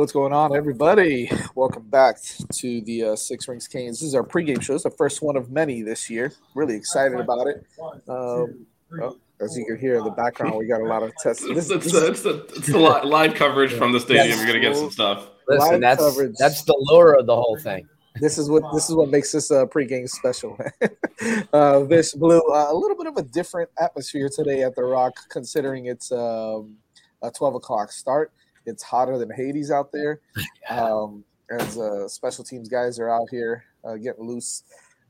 What's going on, everybody? Welcome back to the uh, Six Rings Canes. This is our pregame show. It's the first one of many this year. Really excited about it. Um, oh, as you can hear in the background, we got a lot of tests. This, it's, it's, it's, the, it's the live coverage from the stadium. You're gonna get some stuff. Listen, that's coverage. that's the lure of the whole thing. This is what this is what makes this uh, pregame special. uh, Vish Blue, uh, a little bit of a different atmosphere today at the Rock, considering it's um, a 12 o'clock start. It's hotter than Hades out there. Um, as uh, special teams guys are out here uh, getting loose.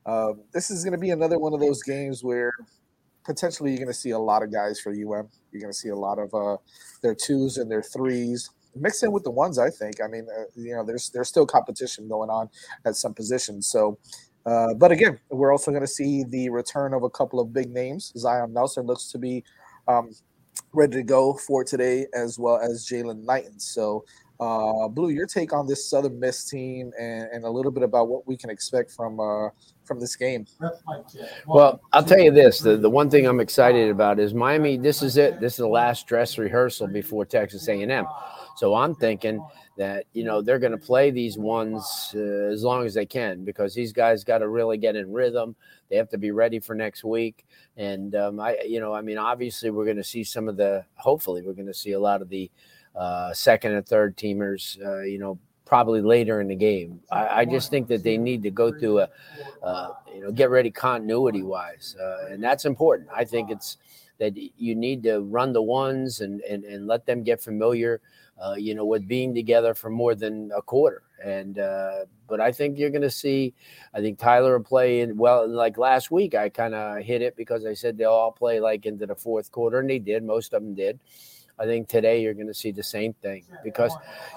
Um, this is going to be another one of those games where potentially you're going to see a lot of guys for UM. You're going to see a lot of uh, their twos and their threes mixed in with the ones. I think. I mean, uh, you know, there's there's still competition going on at some positions. So, uh, but again, we're also going to see the return of a couple of big names. Zion Nelson looks to be um, ready to go for today, as well as Jaylan Knighton. So, uh, Blue, your take on this Southern Miss team, and, and a little bit about what we can expect from uh, from this game. Well, I'll tell you this: the, the one thing I'm excited about is Miami. This is it. This is the last dress rehearsal before Texas A&M. So I'm thinking that you know they're going to play these ones uh, as long as they can because these guys got to really get in rhythm. They have to be ready for next week. And um, I, you know, I mean, obviously we're going to see some of the. Hopefully, we're going to see a lot of the uh, second and third teamers. Uh, you know, probably later in the game. I, I, just think that they need to go through a, uh, you know, get ready continuity wise, uh, and that's important. I think it's that you need to run the ones and and, and let them get familiar uh, you know, with being together for more than a quarter. And uh, but I think you're going to see. I think Tyler will play in well. Like last week, I kind of hit it because I said they'll all play like into the fourth quarter, and they did. Most of them did. I think today you're going to see the same thing because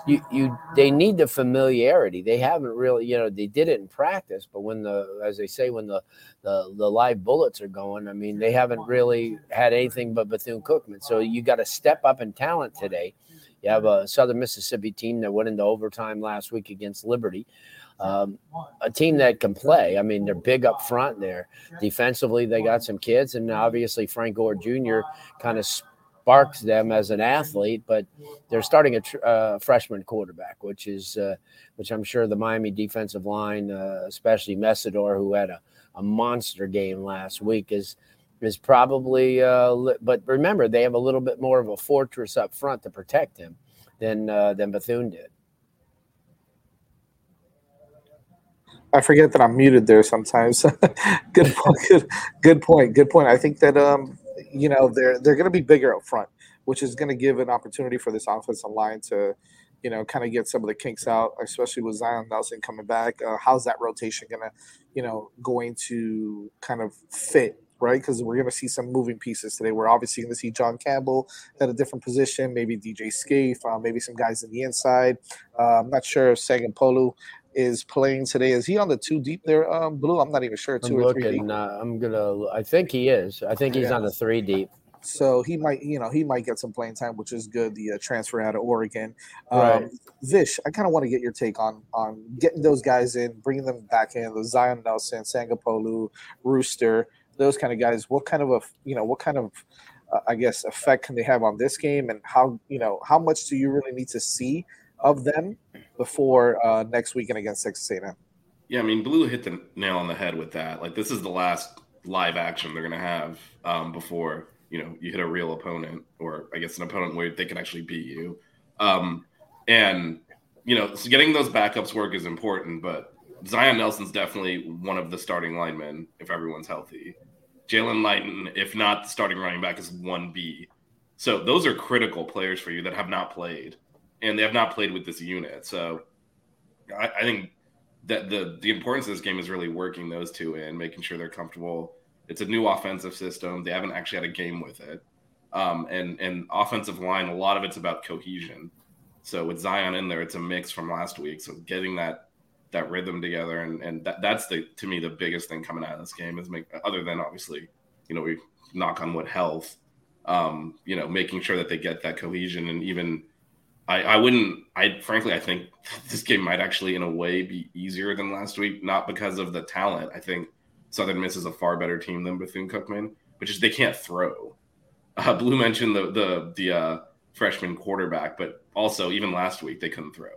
you you they need the familiarity. They haven't really, you know, they did it in practice, but when the as they say when the the, the live bullets are going, I mean, they haven't really had anything but Bethune Cookman. So you got to step up in talent today you have a Southern Mississippi team that went into overtime last week against Liberty. Um, a team that can play. I mean, they're big up front there. Defensively, they got some kids, and obviously Frank Gore Jr. kind of sparks them as an athlete. But they're starting a tr- uh, freshman quarterback, which is uh, which I'm sure the Miami defensive line, uh, especially Mesidor, who had a, a monster game last week, is is probably. Uh, but remember, they have a little bit more of a fortress up front to protect him than uh, than Bethune did. I forget that I'm muted there sometimes. good, good, good point. Good point. I think that um, you know, they're they're going to be bigger up front, which is going to give an opportunity for this offensive line to, you know, kind of get some of the kinks out, especially with Zion Nelson coming back. Uh, how's that rotation going to, you know, going to kind of fit right? Because we're going to see some moving pieces today. We're obviously going to see John Campbell at a different position, maybe DJ Scaife, uh, maybe some guys in the inside. Uh, I'm not sure if Sagapolu is playing today. Is he on the two deep there, um, Blue? I'm not even sure. Two I'm or looking, three deep. Uh, I'm gonna. I think he is. I think he's yeah. on the three deep. So he might, you know, he might get some playing time, which is good. The uh, transfer out of Oregon, um, right. Vish. I kind of want to get your take on on getting those guys in, bringing them back in. The Zion Nelson, Sagapolu, Rooster those kind of guys, what kind of a you know what kind of uh, I guess effect can they have on this game, and how you know how much do you really need to see of them before uh, next weekend against Texas A&M. Yeah, I mean, Blue hit the nail on the head with that. Like, this is the last live action they're going to have um, before you know you hit a real opponent, or I guess an opponent where they can actually beat you. Um, and you know, so getting those backups work is important, but Zion Nelson's definitely one of the starting linemen if everyone's healthy. Jaylan Knighton, if not starting running back, is one B. So those are critical players for you that have not played, and they have not played with this unit. So I, I think that the the importance of this game is really working those two in, making sure they're comfortable. It's a new offensive system. They haven't actually had a game with it. Um, and and offensive line, a lot of it's about cohesion. So with Zion in there, it's a mix from last week. So getting that that rhythm together, and and that, that's the to me the biggest thing coming out of this game is make other than obviously, you know, we knock on wood health, um, you know, making sure that they get that cohesion and even I, I wouldn't I frankly I think this game might actually in a way be easier than last week, not because of the talent. I think Southern Miss is a far better team than Bethune Cookman, which is they can't throw. Uh, Blue mentioned the the the uh, freshman quarterback, but also even last week they couldn't throw.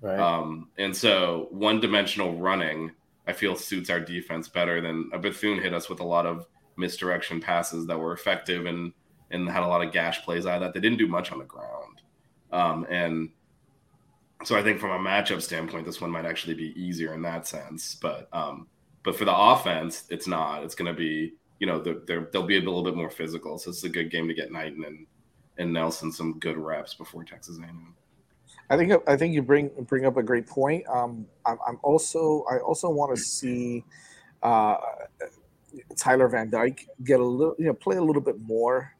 Right. Um, and so one dimensional running, I feel suits our defense better than a Bethune hit us with a lot of misdirection passes that were effective and and had a lot of gash plays out of that. They didn't do much on the ground. Um, and so I think from a matchup standpoint, this one might actually be easier in that sense. But um, but for the offense, it's not. It's going to be you know they're, they'll be a little bit more physical. So it's a good game to get Knighton and and Nelson some good reps before Texas A&M. I think I think you bring bring up a great point. Um, I'm, I'm also I also want to see uh, Tyler Van Dyke get a little you know play a little bit more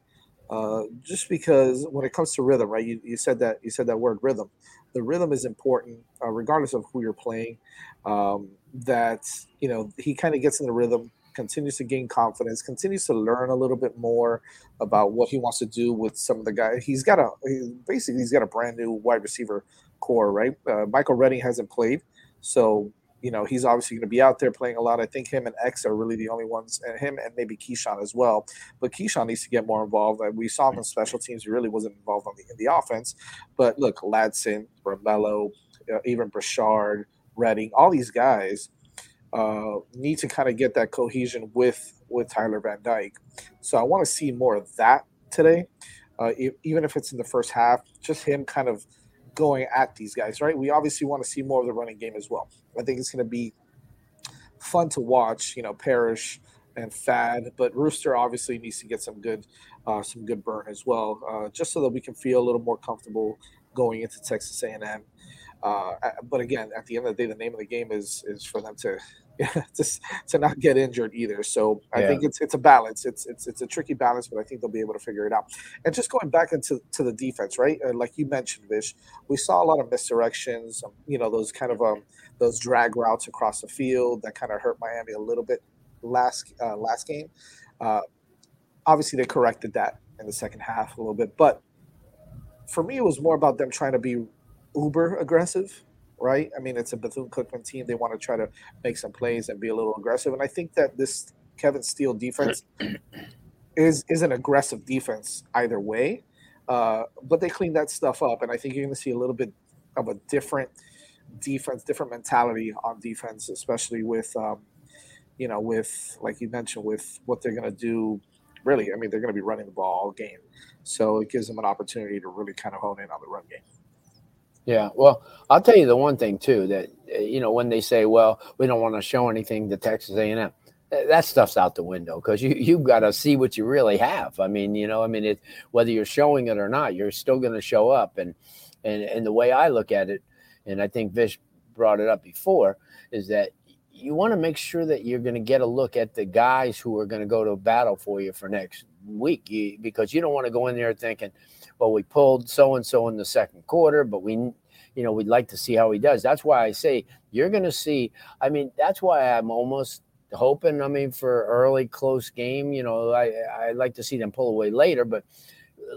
uh, just because when it comes to rhythm, right? You, you said that you said that word rhythm. The rhythm is important, uh, regardless of who you're playing. Um, that you know he kind of gets in the rhythm, continues to gain confidence, continues to learn a little bit more about what he wants to do with some of the guys. He's got a he, basically he's got a brand new wide receiver core, right? Uh, Michael Redding hasn't played, so you know, he's obviously going to be out there playing a lot. I think him and X are really the only ones, and him and maybe Keyshawn as well. But Keyshawn needs to get more involved. We saw him in special teams; he really wasn't involved on the, in the offense. But look, Ladson, Romello, uh, even Brashard, Redding, all these guys uh, need to kind of get that cohesion with with Tyler Van Dyke. So I want to see more of that today, uh, even if it's in the first half. Just him kind of going at these guys, right? We obviously want to see more of the running game as well. I think it's going to be fun to watch, you know, Parrish and Fad, but Rooster obviously needs to get some good, uh, some good burn as well, uh, just so that we can feel a little more comfortable going into Texas A&M. Uh, but again, at the end of the day, the name of the game is is for them to just to not get injured either. So I yeah. think it's it's a balance. It's it's it's a tricky balance, but I think they'll be able to figure it out. And just going back into to the defense, right? Uh, like you mentioned, Vish, we saw a lot of misdirections. Um, you know, those kind of um those drag routes across the field that kind of hurt Miami a little bit last uh, last game. Uh, obviously, they corrected that in the second half a little bit, but for me, it was more about them trying to be uber aggressive right? I mean, it's a Bethune Cookman team. They want to try to make some plays and be a little aggressive. And I think that this Kevin Steele defense is is an aggressive defense either way. Uh, but they clean that stuff up, and I think you're going to see a little bit of a different defense, different mentality on defense, especially with, um, you know, with like you mentioned, with what they're going to do. Really, I mean, they're going to be running the ball all game, so it gives them an opportunity to really kind of hone in on the run game. Yeah, well, I'll tell you the one thing too that you know when they say, "Well, we don't want to show anything to Texas A&M," that stuff's out the window because you you've got to see what you really have. I mean, you know, I mean, it whether you're showing it or not, you're still going to show up. And and and the way I look at it, and I think Vish brought it up before, is that you want to make sure that you're going to get a look at the guys who are going to go to battle for you for next week, you, because you don't want to go in there thinking well, we pulled so and so in the second quarter, but we, you know, we'd like to see how he does. That's why I say you're going to see. I mean, that's why I'm almost hoping. I mean, for early close game, you know, I I like to see them pull away later, but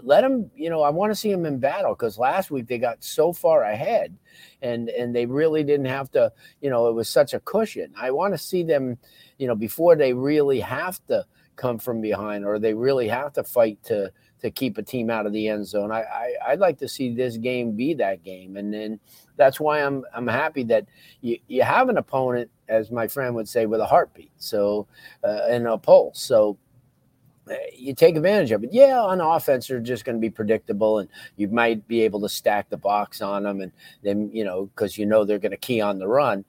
let them. You know, I want to see them in battle because last week they got so far ahead, and and they really didn't have to. You know, it was such a cushion. I want to see them. You know, before they really have to come from behind or they really have to fight to to keep a team out of the end zone. I, I would like to see this game be that game, and then that's why I'm I'm happy that you, you have an opponent, as my friend would say, with a heartbeat, so uh, and a pulse. So uh, you take advantage of it. Yeah, on offense, they're just going to be predictable, and you might be able to stack the box on them, and then you know because you know they're going to key on the run.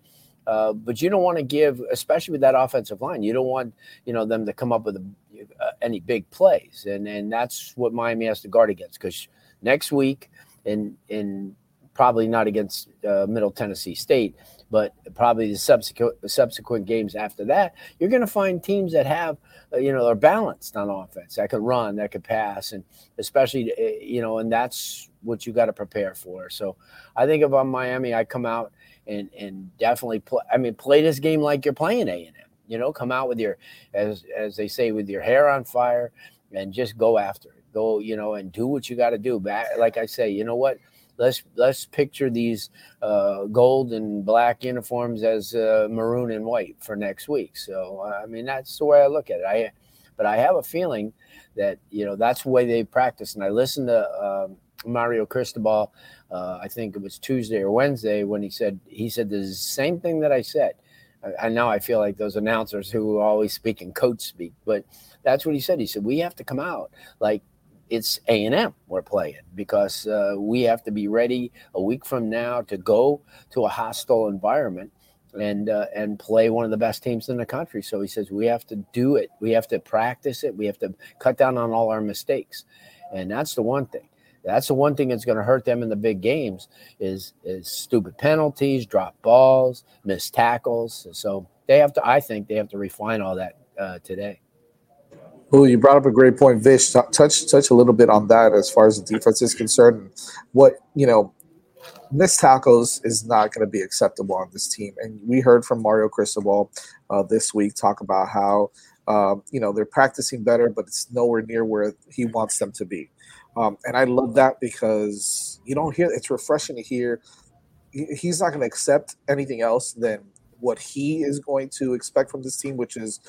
Uh, but you don't want to give, especially with that offensive line, you don't want you know them to come up with a, uh, any big plays, and and that's what Miami has to guard against. Because next week, and in probably not against uh, Middle Tennessee State, but probably the subsequent subsequent games after that, you're going to find teams that have uh, you know are balanced on offense that could run, that could pass, and especially uh, you know, and that's what you got to prepare for. So I think if I'm Miami, I come out and and definitely play. I mean, play this game like you're playing A and M. You know, come out with your as as they say with your hair on fire, and just go after it. Go, you know, and do what you got to do. Back, like I say, you know what? Let's let's picture these uh, gold and black uniforms as uh, maroon and white for next week. So I mean, that's the way I look at it. I, but I have a feeling that you know that's the way they practice. And I listened to. Um, Mario Cristobal, uh, I think it was Tuesday or Wednesday when he said he said the same thing that I said. I, now I feel like those announcers who always speak in coach speak, but that's what he said. He said we have to come out like it's A and M we're playing because uh, we have to be ready a week from now to go to a hostile environment and uh, and play one of the best teams in the country. So he says we have to do it. We have to practice it. We have to cut down on all our mistakes, and that's the one thing. That's the one thing that's going to hurt them in the big games is is stupid penalties, drop balls, missed tackles. So they have to. I think they have to refine all that uh, today. Well, you brought up a great point, Vish. Touch touch a little bit on that as far as the defense is concerned. What you know, missed tackles is not going to be acceptable on this team. And we heard from Mario Cristobal uh, this week talk about how um, you know they're practicing better, but it's nowhere near where he wants them to be. Um, and I love that because you don't hear it's refreshing to hear he's not going to accept anything else than what he is going to expect from this team, which is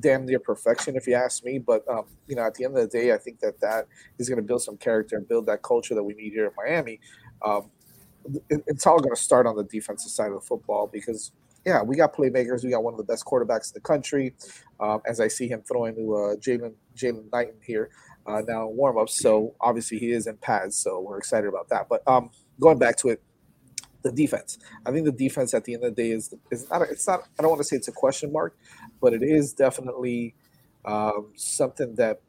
damn near perfection, if you ask me. But um, you know, at the end of the day, I think that that is going to build some character and build that culture that we need here in Miami. Um, it, it's all going to start on the defensive side of the football because yeah, we got playmakers. We got one of the best quarterbacks in the country. Um, as I see him throwing to uh, Jaylan Jaylan Knighton here, uh, now warm ups. So obviously he is in pads, so we're excited about that. But um, going back to it, the defense. I think the defense at the end of the day is is not. It's not. I don't want to say it's a question mark, but it is definitely um, something that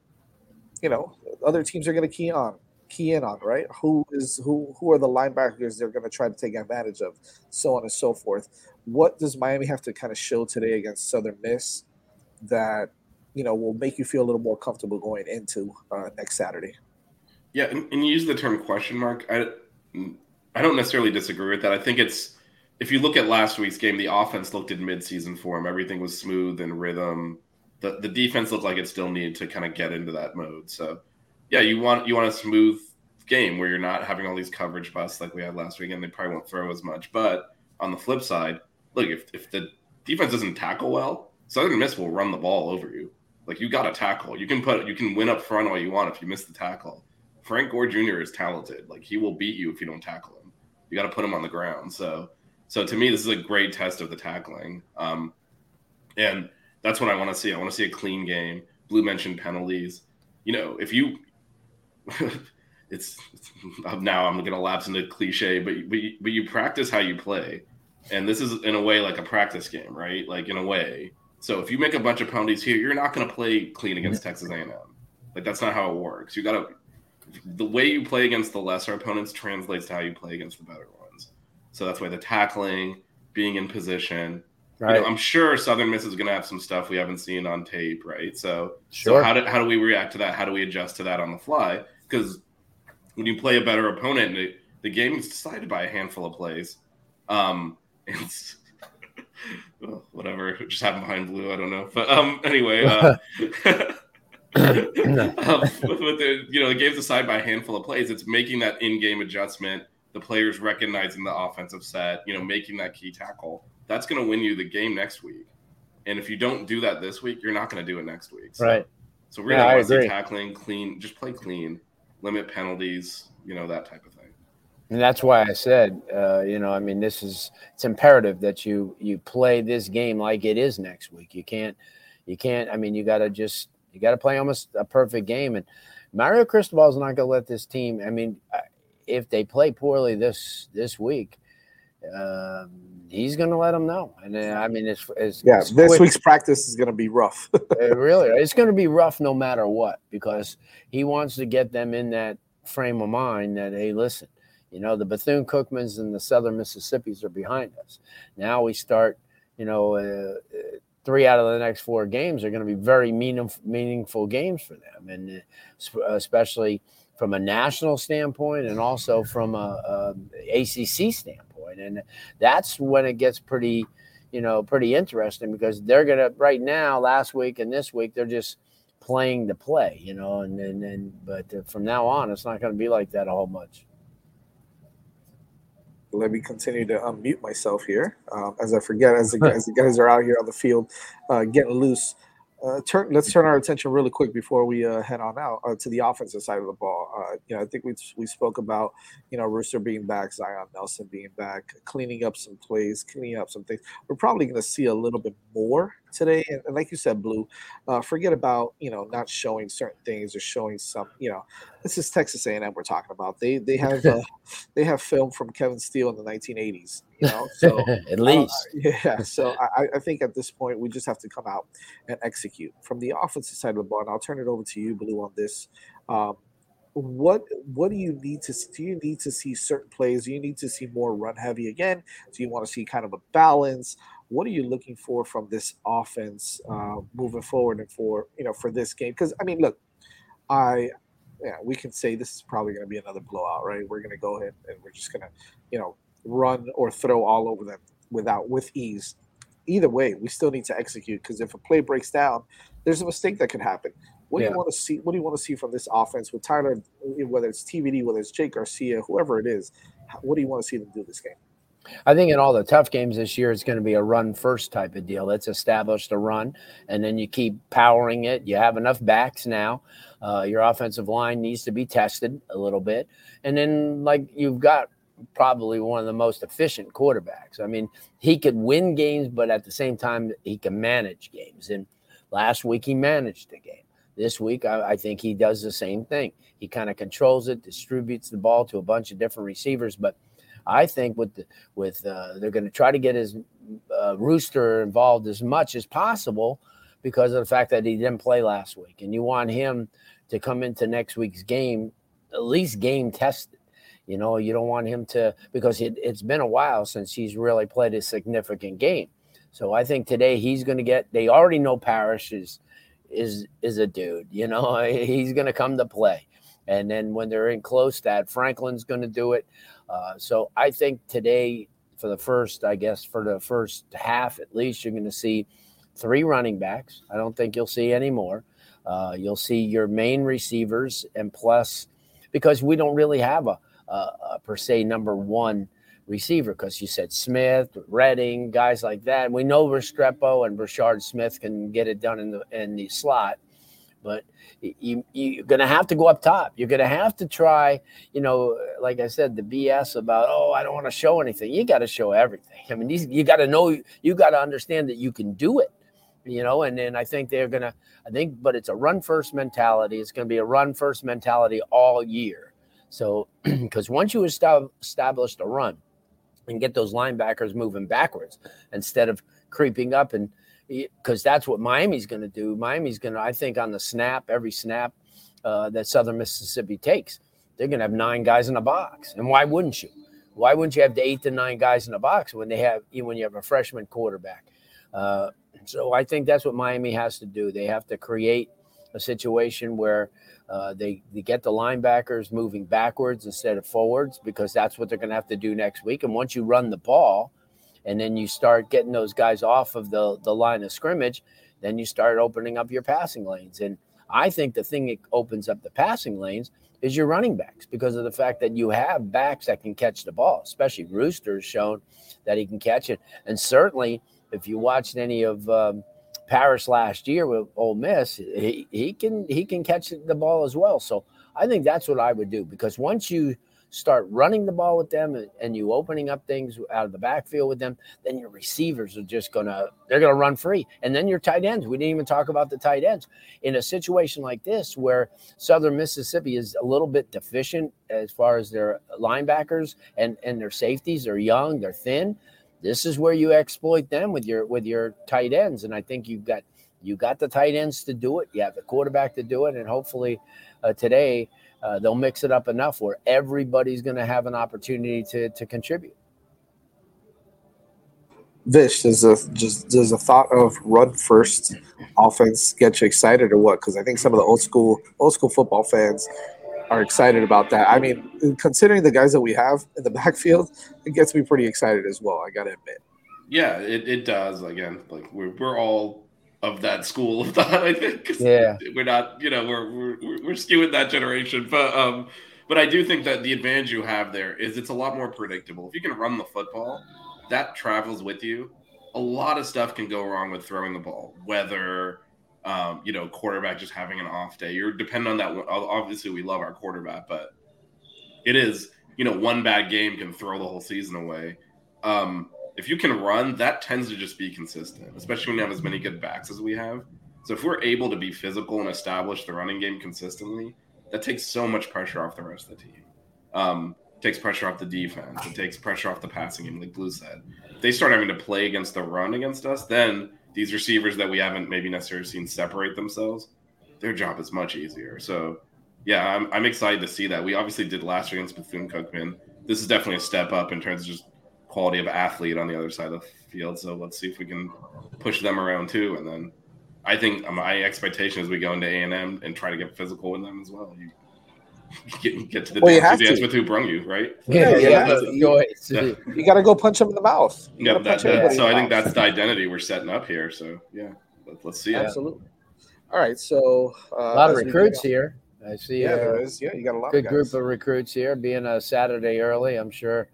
you know other teams are going to key on key in on right who is who who are the linebackers they're going to try to take advantage of so on and so forth what does miami have to kind of show today against southern miss that you know will make you feel a little more comfortable going into uh, next Saturday. Yeah, and, and you use the term question mark. I I don't necessarily disagree with that. I think it's if you look at last week's game, the offense looked in midseason form. Everything was smooth and rhythm. The the defense looked like it still needed to kind of get into that mode. So yeah, you want you want a smooth game where you're not having all these coverage busts like we had last week, and they probably won't throw as much. But on the flip side, look if if the defense doesn't tackle well, Southern Miss will run the ball over you. Like you got to tackle. You can put you can win up front all you want if you miss the tackle. Frank Gore Jr. is talented. Like he will beat you if you don't tackle him. You got to put him on the ground. So so to me, this is a great test of the tackling. Um, and that's what I want to see. I want to see a clean game. Blue mentioned penalties. You know, if you it's, it's now I'm going to lapse into cliche, but but you, but you practice how you play, and this is in a way like a practice game, right? Like in a way, so if you make a bunch of penalties here, you're not going to play clean against Texas A&M. Like that's not how it works. You got to the way you play against the lesser opponents translates to how you play against the better ones. So that's why the tackling, being in position. Right. You know, I'm sure Southern Miss is going to have some stuff we haven't seen on tape, right? So, sure. so how do how do we react to that? How do we adjust to that on the fly? Because when you play a better opponent, the, the game is decided by a handful of plays. Um, it's well, whatever, just happened behind blue. I don't know, but um, anyway, uh, um, with, with, the you know the game's decided by a handful of plays. It's making that in-game adjustment, the players recognizing the offensive set, you know, making that key tackle. That's going to win you the game next week. And if you don't do that this week, you're not going to do it next week. So, right. So really, Yeah, I see tackling clean, just play clean, limit penalties, you know that type of thing. And that's why I said, uh, you know, I mean, this is it's imperative that you you play this game like it is next week. You can't, you can't. I mean, you got to just you got to play almost a perfect game. And Mario Cristobal's not going to let this team. I mean, uh, if they play poorly this this week, um, he's going to let them know. And uh, I mean, it's, it's Yeah, it's this week's practice is going to be rough. It really, it's going to be rough no matter what because he wants to get them in that frame of mind that hey, listen, you know, the Bethune Cookmans and the Southern Mississippis are behind us. Now we start, you know, uh, uh, three out of the next four games are going to be very meaningful, meaningful games for them, and uh, especially from a national standpoint and also from a, a ACC standpoint, and that's when it gets pretty you know, pretty interesting because they're gonna right now, last week and this week, they're just playing to play, you know, and and, and but uh, from now on, it's not going to be like that a whole much. Let me continue to unmute myself here um, as I forget as the, as the guys are out here on the field uh, getting loose. Uh, turn, let's turn our attention really quick before we uh, head on out uh, to the offensive side of the ball. Uh, you know, I think we we spoke about you know Rooster being back, Zion Nelson being back, cleaning up some plays, cleaning up some things. We're probably going to see a little bit more today, and, like you said, Blue, uh, forget about you know not showing certain things or showing some. You know, this is Texas A&M we're talking about. They they have uh, they have film from Kevin Steele in the 1980s. You know, so At uh, least, yeah. So I, I think at this point we just have to come out and execute from the offensive side of the ball. And I'll turn it over to you, Blue, on this. Um, what what do you need to do? You need to see certain plays. Do you need to see more run heavy again? Do you want to see kind of a balance? What are you looking for from this offense uh, moving forward and for you know for this game? Because I mean, look, I yeah, we can say this is probably going to be another blowout, right? We're going to go ahead and we're just going to, you know, run or throw all over them without with ease. Either way, we still need to execute because if a play breaks down, there's a mistake that could happen. What do you want to see? What do you want to see from this offense with Tyler, whether it's TVD, whether it's Jake Garcia, whoever it is? What do you want to see them do this game? I think in all the tough games this year, it's going to be a run first type of deal. Let's establish the run, and then you keep powering it. You have enough backs now. Uh, your offensive line needs to be tested a little bit, and then like you've got probably one of the most efficient quarterbacks. I mean, he could win games, but at the same time, he can manage games. And last week, he managed the game. This week, I, I think he does the same thing. He kind of controls it, distributes the ball to a bunch of different receivers, but I think with the, with uh, they're going to try to get his uh, rooster involved as much as possible because of the fact that he didn't play last week, and you want him to come into next week's game at least game tested. You know, you don't want him to because it, it's been a while since he's really played a significant game. So I think today he's going to get. They already know Parrish is is is a dude. You know, he's going to come to play. And then when they're in close, that Franklin's going to do it. Uh, so I think today, for the first, I guess, for the first half at least, you're going to see three running backs. I don't think you'll see any more. Uh, you'll see your main receivers, and plus, because we don't really have a, a, a per se number one receiver, because you said Smith, Redding, guys like that. We know Restrepo and Brashard Smith can get it done in the in the slot, but you, you're going to have to go up top. You're going to have to try, you know, like I said, the BS about, oh, I don't want to show anything. You got to show everything. I mean, these, you got to know, you got to understand that you can do it, you know, and then I think they're going to, I think, but it's a run first mentality. It's going to be a run first mentality all year. So, because once you estab- establish the run and get those linebackers moving backwards instead of creeping up and, because that's what Miami's going to do. Miami's going to, I think, on the snap, every snap uh, that Southern Mississippi takes, they're going to have nine guys in a box. And why wouldn't you? Why wouldn't you have the eight to nine guys in a box when they have when you have a freshman quarterback? Uh, so I think that's what Miami has to do. They have to create a situation where uh, they they get the linebackers moving backwards instead of forwards because that's what they're going to have to do next week. And once you run the ball, and then you start getting those guys off of the, the line of scrimmage, then you start opening up your passing lanes. And I think the thing that opens up the passing lanes is your running backs because of the fact that you have backs that can catch the ball, especially Rooster has shown that he can catch it. And certainly, if you watched any of um, Parrish last year with Ole Miss, he, he can he can catch the ball as well. So I think that's what I would do because once you start running the ball with them and, and, you opening up things out of the backfield with them, then your receivers are just gonna they're gonna run free. And then your tight ends. We didn't even talk about the tight ends. In a situation like this where Southern Mississippi is a little bit deficient as far as their linebackers and, and their safeties, they're young, they're thin. This is where you exploit them with your with your tight ends. And I think you've got you got the tight ends to do it. You have the quarterback to do it, and hopefully uh, today uh, they'll mix it up enough where everybody's going to have an opportunity to to contribute. Vish, does a just does a thought of run first offense get you excited or what? Because I think some of the old school old school football fans are excited about that. I mean, considering the guys that we have in the backfield, it gets me pretty excited as well. I got to admit. Yeah, it, it does. Again, like we're we're all of that school of thought. I think. Yeah. We're not, you know, we're we're we're skewing that generation, but um, but I do think that the advantage you have there is it's a lot more predictable. If you can run the football, that travels with you. A lot of stuff can go wrong with throwing the ball, whether um, you know, quarterback just having an off day. You're dependent on that. Obviously, we love our quarterback, but it is, you know, one bad game can throw the whole season away. Um, if you can run, that tends to just be consistent, especially when you have as many good backs as we have. So if we're able to be physical and establish the running game consistently, that takes so much pressure off the rest of the team. Um, takes pressure off the defense. It takes pressure off the passing game, like Blue said. If they start having to play against the run against us, then these receivers that we haven't maybe necessarily seen separate themselves, their job is much easier. So, yeah, I'm, I'm excited to see that. We obviously did last year against Bethune Cookman. This is definitely a step up in terms of just quality of athlete on the other side of the field. So let's see if we can push them around too. And then I think my expectation is we go into A and M and try to get physical with them as well. You get, get to the well, dance, have dance to. with who brung you, right? Yeah, yeah. yeah. You, you, you got to go punch them in the mouth. You Yeah, that, that, so I the think mouth. that's the identity we're setting up here. So yeah, let, us see it. absolutely. All right, so uh, a lot of recruits here. I see Yeah, a there is. Yeah, you got a lot good of group of recruits here. Being a Saturday early, I'm sure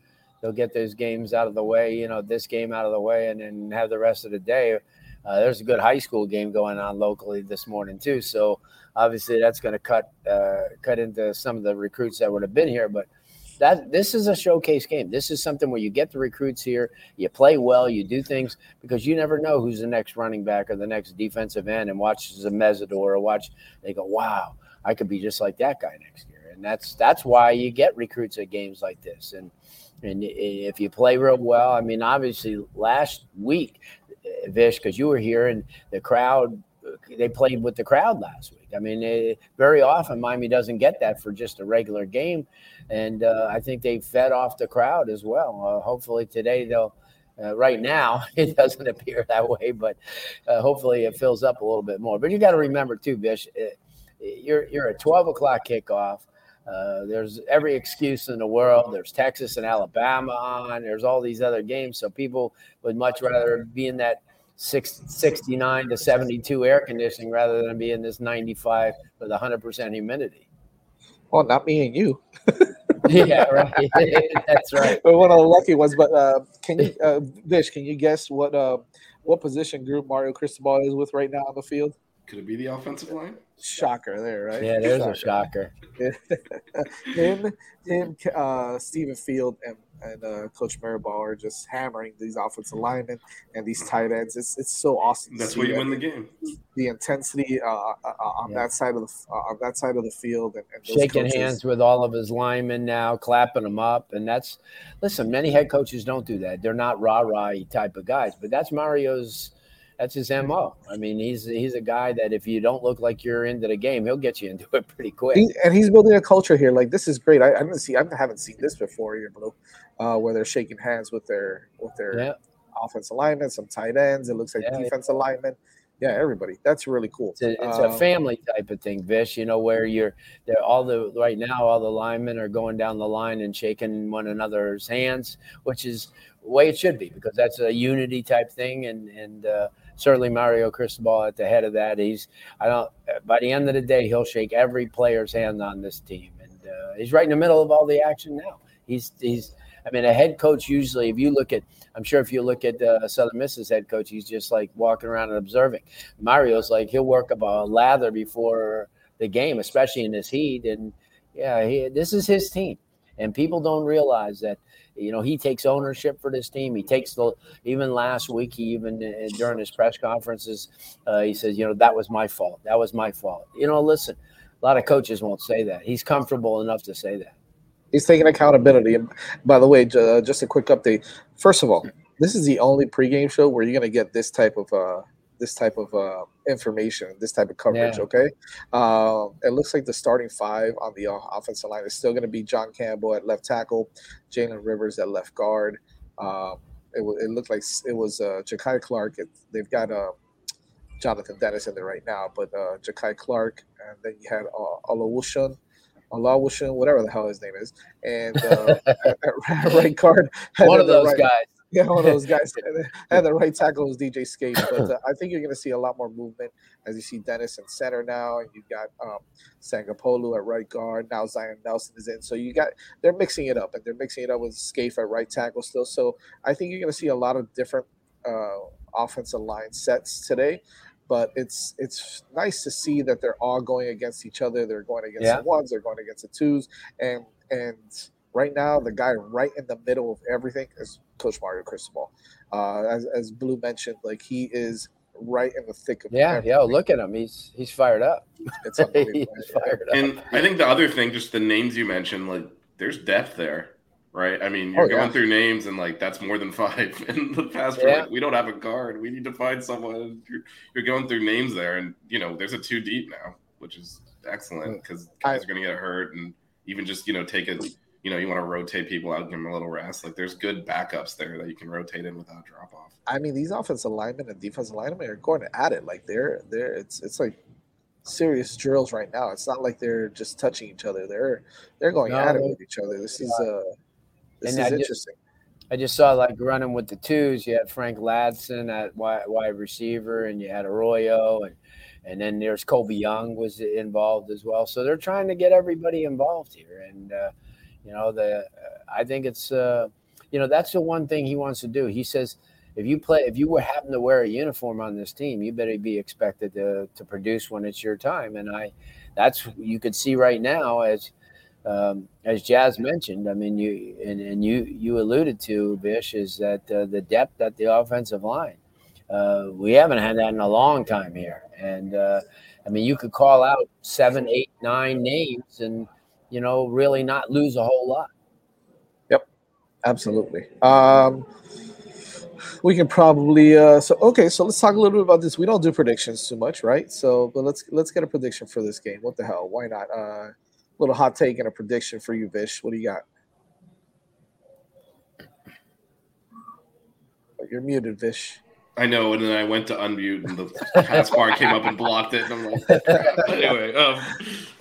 they'll get those games out of the way. You know, this game out of the way, and then have the rest of the day. Uh, there's a good high school game going on locally this morning too. So obviously that's going to cut uh, cut into some of the recruits that would have been here. But that this is a showcase game. This is something where you get the recruits here, you play well, you do things because you never know who's the next running back or the next defensive end, and watch Mesidor or watch. They go, wow, I could be just like that guy next year, and that's that's why you get recruits at games like this. And and if you play real well, I mean, obviously last week, Vish, because you were here and the crowd, they played with the crowd last week. I mean, it, very often Miami doesn't get that for just a regular game, and uh, I think they fed off the crowd as well. Uh, hopefully today they'll. Uh, right now, it doesn't appear that way, but uh, hopefully it fills up a little bit more. But you got to remember too, Vish, uh, you're you're a 12 o'clock kickoff. Uh, there's every excuse in the world. There's Texas and Alabama on. There's all these other games. So people would much rather be in that six, 69 to 72 air conditioning rather than be in this 95 with 100% humidity. Well, not me and you. yeah, right. That's right. We're one of the lucky ones. But uh, can you, uh, Vish, can you guess what uh, what position group Mario Cristobal is with right now on the field? Could it be the offensive line? Shocker, there, right? Yeah, there's a shocker. him, him, uh, Stephen Field, and and uh, Coach Mirabal are just hammering these offensive linemen and these tight ends. It's it's so awesome. That's see where you win the game. the intensity uh, uh, uh, on Yeah. that side of the uh, on that side of the field and, and those shaking coaches. hands with all of his linemen now, clapping them up. And that's, listen, many head coaches don't do that. They're not rah rah type of guys, but that's Mario's, that's his MO. I mean, he's he's a guy that if you don't look like you're into the game, he'll get you into it pretty quick. He, and he's building a culture here. Like this is great. I, I haven't seen I haven't seen this before here, Blue, uh, where they're shaking hands with their with their Yeah. offensive linemen, some tight ends. It looks like Yeah. defensive linemen. Yeah, everybody. That's really cool. It's a, it's Um, a family type of thing, Vish. You know where you're they're all the right now all the linemen are going down the line and shaking one another's hands, which is the way it should be because that's a unity type thing. And and uh, certainly Mario Cristobal at the head of that. He's I don't by the end of the day he'll shake every player's hand on this team, and uh, he's right in the middle of all the action now. He's he's I mean, a head coach usually, if you look at, I'm sure if you look at uh, Southern Miss's head coach, he's just like walking around and observing. Mario's like he'll work up a lather before the game, especially in this heat. And yeah, he, this is his team, and people don't realize that. You know, he takes ownership for this team. He takes the even last week. He even uh, during his press conferences, uh, he says, "You know, that was my fault. That was my fault." You know, listen, a lot of coaches won't say that. He's comfortable enough to say that. He's taking accountability. And by the way, uh, just a quick update. First of all, this is the only pregame show where you're going to get this type of uh, this type of uh, information, this type of coverage. Yeah. Okay, uh, it looks like the starting five on the uh, offensive line is still going to be John Campbell at left tackle, Jalen Rivers at left guard. Um, it, it looked like it was uh, Jakai Clark. It, they've got uh, Jonathan Dennis in there right now, but uh, Jakai Clark, and then you had uh, Olawushun, Olawushun, whatever the hell his name is, and uh, at, at right guard. One of those right- guys. Yeah, one of those guys. And the right tackle is DJ Scaife. But uh, I think you're going to see a lot more movement as you see Dennis in center now, and you've got um, Sagapolu at right guard. Now Zion Nelson is in. So you got they're mixing it up, and they're mixing it up with Scaife at right tackle still. So I think you're going to see a lot of different uh, offensive line sets today. But it's it's nice to see that they're all going against each other. They're going against Yeah. the ones. They're going against the twos, and and right now the guy right in the middle of everything is Coach Mario Cristobal. Uh, as as Blue mentioned, like he is right in the thick of it. Yeah, everything. yeah. Look at him. He's he's fired up. It's unbelievable. he's fired up. And I think the other thing, just the names you mentioned, like there's depth there, right? I mean, you're Oh, yeah. going through names and like that's more than five. In the past, we're Yeah. like, we don't have a guard. We need to find someone. You're, you're going through names there, and you know, there's a two deep now, which is excellent because guys are going to get hurt, and even just you know take a you know you want to rotate people out, give them a little rest. Like there's good backups there that you can rotate in without drop off. I mean, these offensive linemen and defensive linemen are going at it. Like they're they're it's it's like serious drills right now. It's not like they're just touching each other. They're they're going No, at it with each other. This is uh this And is I just- interesting. I just saw like running with the twos. You had Frank Ladson at wide, wide receiver, and you had Arroyo, and and then there's Colby Young was involved as well. So they're trying to get everybody involved here, and uh, you know the uh, I think it's uh, you know that's the one thing he wants to do. He says if you play if you were happen to wear a uniform on this team, you better be expected to to produce when it's your time. And I that's you could see right now as um, as Jazz mentioned, I mean, you and, and you you alluded to Vish is that uh, the depth at the offensive line. Uh, we haven't had that in a long time here, and uh, I mean, you could call out seven, eight, nine names, and you know, really not lose a whole lot. Yep, absolutely. Um we can probably uh so okay, so let's talk a little bit about this. We don't do predictions too much, right? So but let's let's get a prediction for this game. What the hell? Why not? Uh little hot take and a prediction for you, Vish. What do you got? You're muted, Vish. I know, and then I went to unmute, and the pass bar came up and blocked it. And I'm like, crap. anyway, um,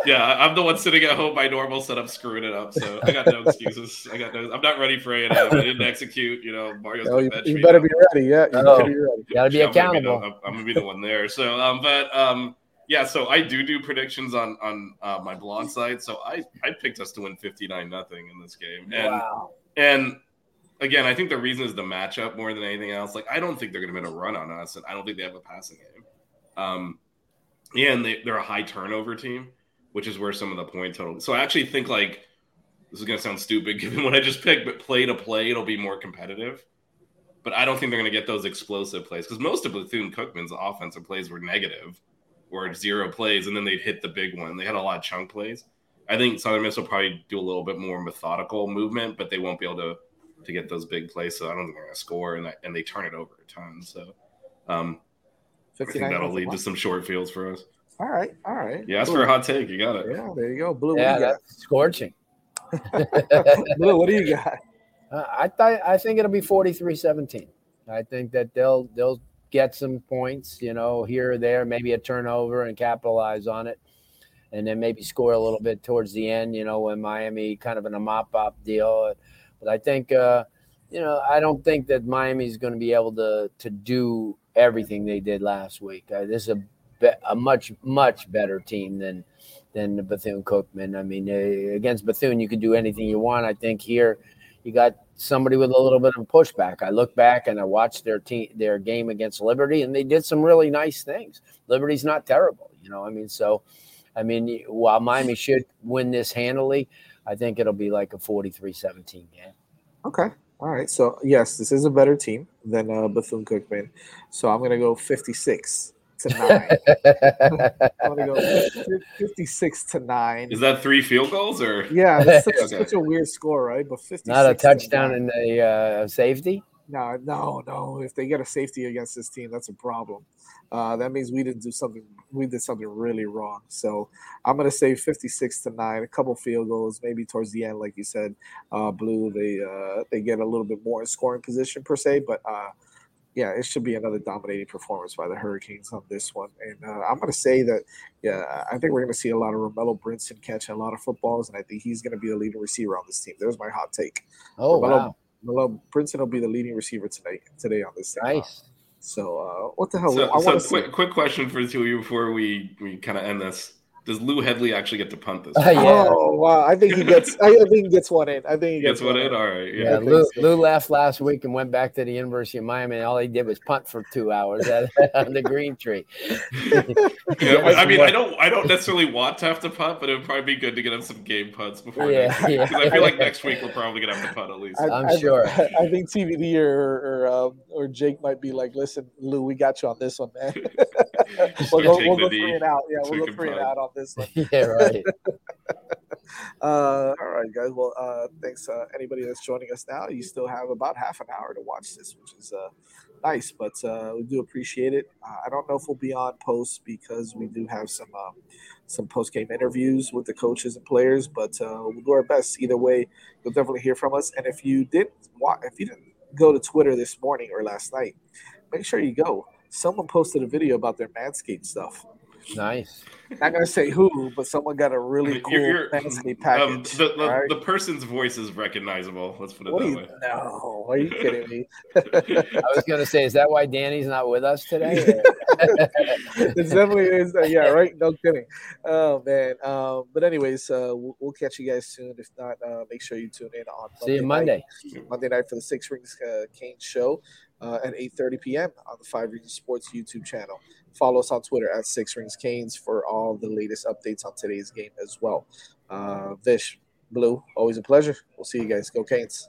yeah, I'm the one sitting at home. My normal setup screwing it up, so I got no excuses. I got no. I'm not ready for A and M. I didn't execute. You know, Mario's Oh, gonna you, bench you me better now. be ready. Yeah, you Oh. better be ready. You got to be Yeah, I'm gonna accountable. the- I'm, I'm gonna be the one there. So, um, but um, yeah, so I do do predictions on on uh, my blog site. So I I picked us to win 59 nothing in this game, and wow. and again, I think the reason is the matchup more than anything else. Like, I don't think they're going to make a run on us, and I don't think they have a passing game. Um, yeah, and they, they're a high turnover team, which is where some of the point total. So I actually think like this is going to sound stupid given what I just picked, but play to play, it'll be more competitive. But I don't think they're going to get those explosive plays because most of Bethune Cookman's offensive plays were negative or zero plays, and then they'd hit the big one. They had a lot of chunk plays. I think Southern Miss will probably do a little bit more methodical movement, but they won't be able to to get those big plays. So I don't think they're going to score, and that, and they turn it over a ton. So um, I think that'll lead to some short fields for us. All right, all right. Yeah, that's Blue. for a hot take. You got it. Yeah, there you go. Blue, Yeah, what do you that's scorching. got? Blue, what do you got? Uh, I th- I think it'll be 43-17. I think that they'll they'll get some points, you know, here or there, maybe a turnover and capitalize on it, and then maybe score a little bit towards the end, you know, when Miami kind of in a mop up deal. But I think, uh, you know, I don't think that Miami's going to be able to to do everything they did last week. Uh, this is a be- a much much better team than than Bethune Cookman. I mean, uh, against Bethune, you could do anything you want. I think here you got somebody with a little bit of pushback. I look back and I watched their team, their game against Liberty, and they did some really nice things. Liberty's not terrible, you know. I mean, so, I mean, while Miami should win this handily, I think it'll be like a 43-17 game. Okay. All right. So yes, this is a better team than uh, Bethune Cookman. So I'm gonna go 56 to nine. I'm gonna go 56 to nine. Is that three field goals or? Yeah, that's such, okay. such a weird score, right? But 56. Not a touchdown in the uh, safety. No, no, no. If they get a safety against this team, that's a problem. Uh, that means we didn't do something. We did something really wrong. So I'm going to say 56 to nine. A couple field goals, maybe towards the end, like you said, uh, Blue. They uh, they get a little bit more in scoring position per se, but uh, yeah, it should be another dominating performance by the Hurricanes on this one. And uh, I'm going to say that, yeah, I think we're going to see a lot of Romello Brinson catching a lot of footballs, and I think he's going to be the leading receiver on this team. There's my hot take. Oh, Romello, wow. Romello Brinson will be the leading receiver tonight today on this. Team. Nice. So, uh, what the hell? So, I so quick, quick question for the two of you before we, we kind of end this does Lou Hedley actually get to punt this? Uh, yeah. Oh wow! I think he gets. I think he gets one in. I think he gets, gets one in. in. All right. Yeah. yeah Lou, so. Lou, left last week and went back to the University of Miami, and all he did was punt for two hours at, on the Greentree. yeah, I mean, I don't, I don't necessarily want to have to punt, but it would probably be good to get him some game punts before. Yeah, next yeah. Because I feel like next week we're probably gonna have to punt at least. I, am sure. I, I, think TVD or or, um, or Jake might be like, "Listen, Lou, we got you on this one, man. we'll go, we'll go three and out. Yeah, we'll go three and out on this one." yeah right. uh, all right, guys. Well, uh, thanks. Uh, anybody that's joining us now, you still have about half an hour to watch this, which is uh, nice. But uh, we do appreciate it. Uh, I don't know if we'll be on post because we do have some um, some post game interviews with the coaches and players. But uh, we'll do our best. Either way, you'll definitely hear from us. And if you didn't, if you didn't go to Twitter this morning or last night, make sure you go. Someone posted a video about their Manscaped stuff. Nice. Not gonna say who, but someone got a really cool you're, fancy um, package. Um, the, the, right? the, person's voice is recognizable. Let's put it what that you, way. No, are you kidding me? I was gonna say, is that why Danny's not with us today? it definitely is. Uh, yeah, right. No kidding. Oh man. Um, but anyways, uh, we'll, we'll, catch you guys soon. If not, uh, make sure you tune in on Monday See you Monday. Night, Monday night for the Six Rings uh, Kane show uh, at 8:30 p.m. on the Five Rings Sports YouTube channel. Follow us on Twitter at Six Rings Canes for all the latest updates on today's game as well. Uh, Vish, Blue, always a pleasure. We'll see you guys. Go Canes.